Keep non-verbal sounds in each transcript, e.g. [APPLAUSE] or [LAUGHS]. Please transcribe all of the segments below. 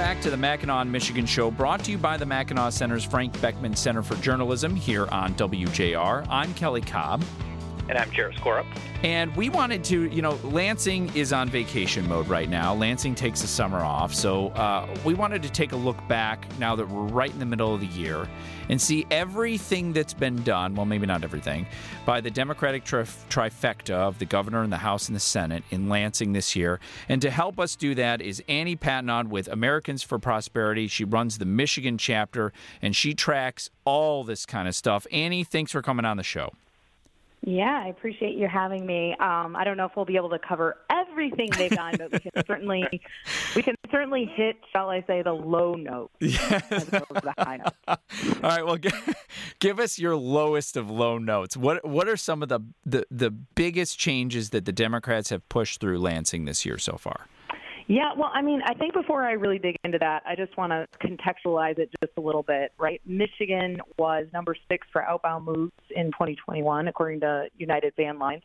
back to the Mackinac, Michigan show, brought to you by the Mackinac Center's Frank Beckman Center for Journalism here on WJR. I'm Kelly Cobb. And I'm Jared Skorup. And we wanted to, you know, Lansing is on vacation mode right now. Lansing takes the summer off. So uh, we wanted to take a look back now that we're right in the middle of the year and see everything that's been done. Well, maybe not everything, by the Democratic tri- trifecta of the governor and the House and the Senate in Lansing this year. And to help us do that is Annie Patnaude with Americans for Prosperity. She runs the Michigan chapter and she tracks all this kind of stuff. Annie, thanks for coming on the show. Yeah, I appreciate you having me. Um, I don't know if we'll be able to cover everything they've done, but we can [LAUGHS] certainly we can certainly hit, shall I say, the low note yeah. the high note. [LAUGHS] All right. Well, give, [LAUGHS] give us your lowest of low notes. What what are some of the, the the biggest changes that the Democrats have pushed through Lansing this year so far? Yeah, well, I mean, I think before I really dig into that, I just want to contextualize it just a little bit, right? Michigan was number six for outbound moves in 2021, according to United Van Lines.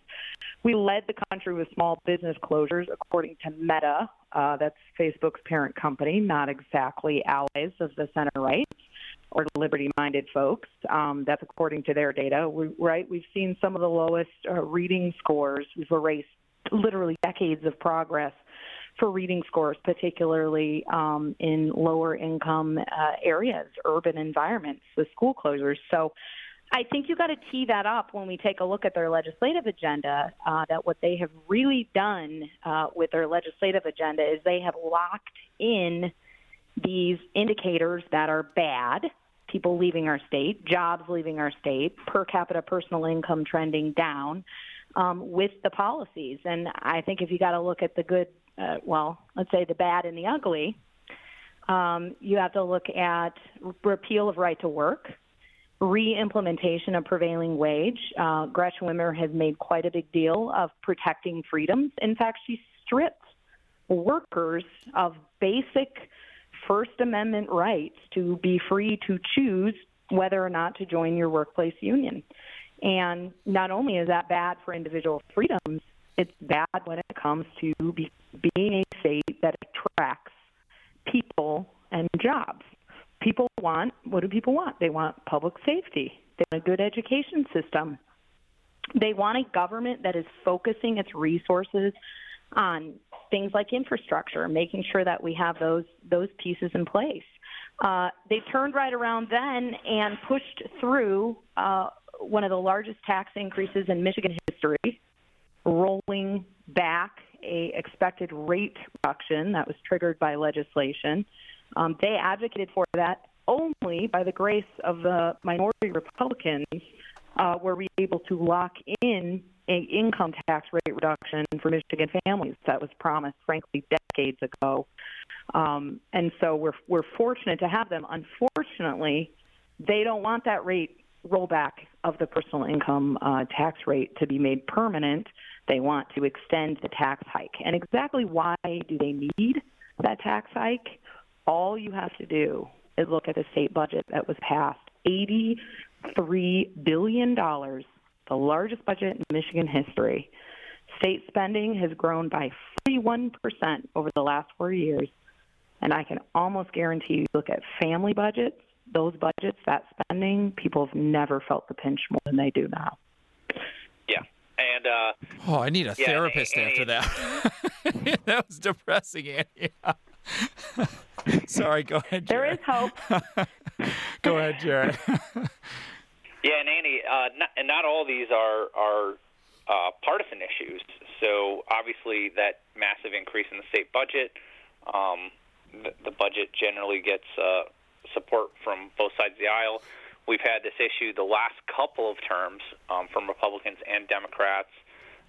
We led the country with small business closures, according to Meta. Uh, that's Facebook's parent company, not exactly allies of the center right or liberty-minded folks. Um, that's according to their data, we, right? We've seen some of the lowest uh, reading scores. We've erased literally decades of progress for reading scores, particularly um, in lower income uh, areas, urban environments, the school closures. So I think you got to tee that up when we take a look at their legislative agenda. Uh, that what they have really done uh, with their legislative agenda is they have locked in these indicators that are bad people leaving our state, jobs leaving our state, per capita personal income trending down um, with the policies. And I think if you got to look at the good uh, well, let's say the bad and the ugly, um, you have to look at repeal of right to work, re-implementation of prevailing wage. Uh, Gretchen Whitmer has made quite a big deal of protecting freedoms. In fact, she stripped workers of basic First Amendment rights to be free to choose whether or not to join your workplace union. And not only is that bad for individual freedoms, it's bad when it comes to be, being a state that attracts people and jobs. People want what do people want? They want public safety. They want a good education system. They want a government that is focusing its resources on things like infrastructure, making sure that we have those those pieces in place. Uh, they turned right around then and pushed through uh, one of the largest tax increases in Michigan history, rolling back a expected rate reduction that was triggered by legislation. Um, they advocated for that only by the grace of the minority Republicans uh, were we able to lock in a income tax rate reduction for Michigan families that was promised, frankly, decades ago. Um, and so we're we're fortunate to have them. Unfortunately, they don't want that rate rollback of the personal income uh, tax rate to be made permanent. They want to extend the tax hike. And exactly why do they need that tax hike? All you have to do is look at the state budget that was passed $83 billion, the largest budget in Michigan history. State spending has grown by 41% over the last four years. And I can almost guarantee you look at family budgets, those budgets, that spending, people have never felt the pinch more than they do now. Yeah. And uh, oh, I need a yeah, therapist and, and, after that. [LAUGHS] that was depressing, Annie. [LAUGHS] Sorry, go ahead. Jared. There is hope. [LAUGHS] go ahead, Jared. yeah, and Annie, uh, not, and not all these are are uh, partisan issues. So obviously, that massive increase in the state budget, um, the, the budget generally gets uh, support from both sides of the aisle. We've had this issue the last couple of terms um, from Republicans and Democrats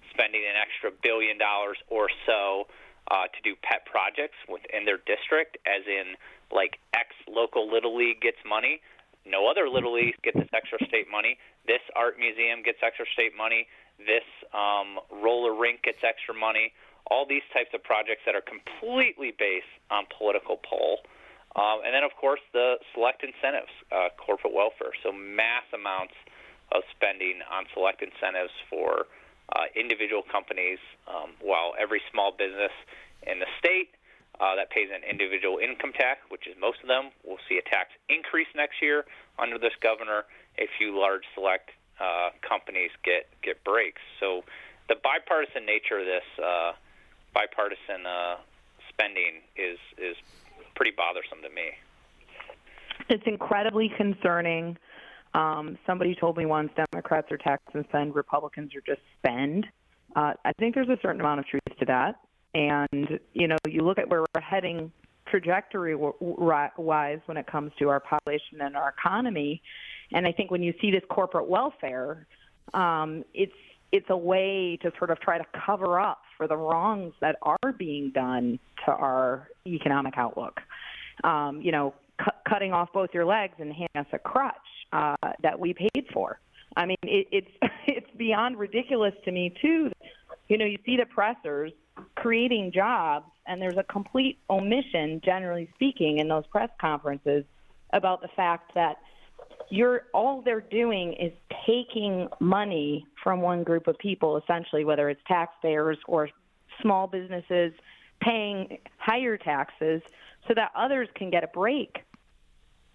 spending an extra billion dollars or so uh, to do pet projects within their district, as in like X local little league gets money. No other little leagues get this extra state money. This art museum gets extra state money. This um, roller rink gets extra money. All these types of projects that are completely based on political pull. Um, and then, of course, the select incentives, uh, corporate welfare. So, mass amounts of spending on select incentives for uh, individual companies, um, while every small business in the state uh, that pays an individual income tax, which is most of them, will see a tax increase next year under this governor. A few large select uh, companies get get breaks. So the bipartisan nature of this uh, bipartisan uh, spending is is pretty bothersome to me. It's incredibly concerning. Um, somebody told me once Democrats are tax and spend, Republicans are just spend. Uh, I think there's a certain amount of truth to that. And, you know, you look at where we're heading trajectory wise when it comes to our population and our economy. And I think when you see this corporate welfare, um, it's it's a way to sort of try to cover up for the wrongs that are being done to our economic outlook. Um, you know, cu- cutting off both your legs and handing us a crutch uh, that we paid for. I mean, it, it's [LAUGHS] it's beyond ridiculous to me too. You know, you see the pressers creating jobs, and there's a complete omission, generally speaking, in those press conferences about the fact that you're all they're doing is taking money from one group of people, essentially, whether it's taxpayers or small businesses paying higher taxes, so that others can get a break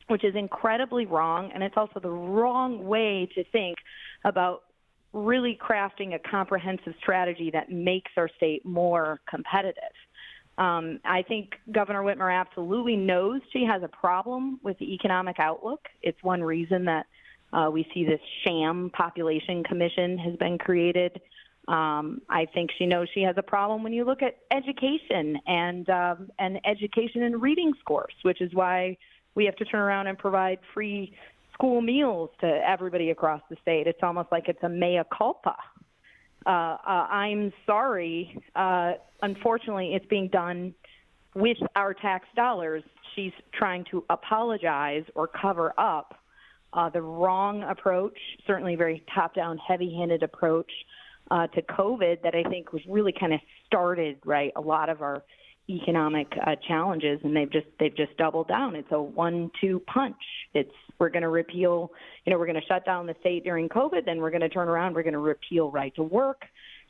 which is incredibly wrong. And it's also the wrong way to think about really crafting a comprehensive strategy that makes our state more competitive. Um, I think Governor Whitmer absolutely knows she has a problem with the economic outlook. It's one reason that uh, we see this sham population commission has been created. Um, I think she knows she has a problem when you look at education and um, and education and reading scores, which is why we have to turn around and provide free school meals to everybody across the state. It's almost like it's a mea culpa. Uh, uh, I'm sorry. Uh, unfortunately, it's being done with our tax dollars. She's trying to apologize or cover up uh, the wrong approach, certainly very top down, heavy handed approach uh, to COVID that I think was really kind of started, right? A lot of our economic uh, challenges, and they've just they've just doubled down. It's a one-two punch. It's we're going to repeal, you know, we're going to shut down the state during COVID, then we're going to turn around, we're going to repeal right to work.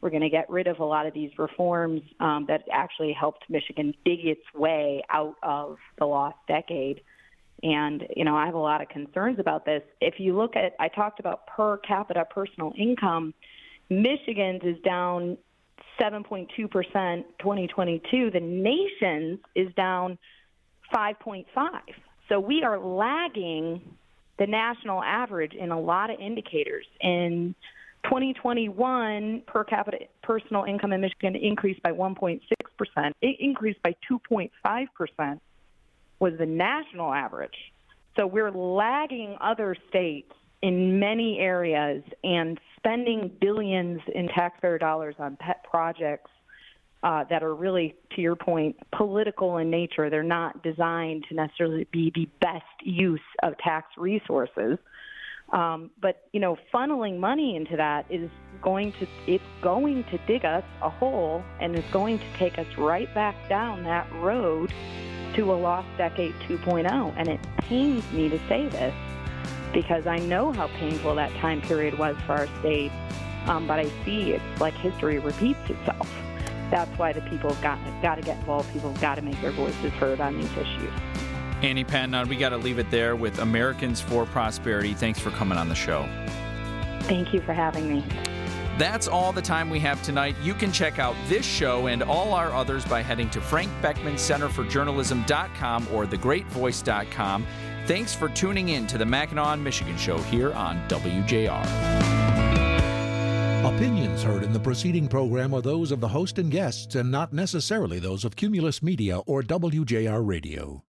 We're going to get rid of a lot of these reforms um, that actually helped Michigan dig its way out of the lost decade. And, you know, I have a lot of concerns about this. If you look at, I talked about per capita personal income, Michigan's is down 7.2% 2022. The nation's is down 5.5. So we are lagging the national average in a lot of indicators. In 2021, per capita personal income in Michigan increased by 1.6%. It increased by 2.5% was the national average. So we're lagging other states in many areas and spending billions in taxpayer dollars on pet projects uh, that are really, to your point, political in nature. They're not designed to necessarily be the best use of tax resources. Um, but you know, funneling money into that is going to it's going to dig us a hole, and it's going to take us right back down that road to a lost decade 2.0. And it pains me to say this because I know how painful that time period was for our state. Um, but I see it's like history repeats itself. That's why the people have got, got to get involved. People have got to make their voices heard on these issues. Annie uh, we got to leave it there with Americans for Prosperity. Thanks for coming on the show. Thank you for having me. That's all the time we have tonight. You can check out this show and all our others by heading to Frank Beckman Center for Journalism.com or thegreatvoice.com. Thanks for tuning in to the Mackinac, Michigan show here on WJR. Opinions heard in the preceding program are those of the host and guests and not necessarily those of Cumulus Media or WJR Radio.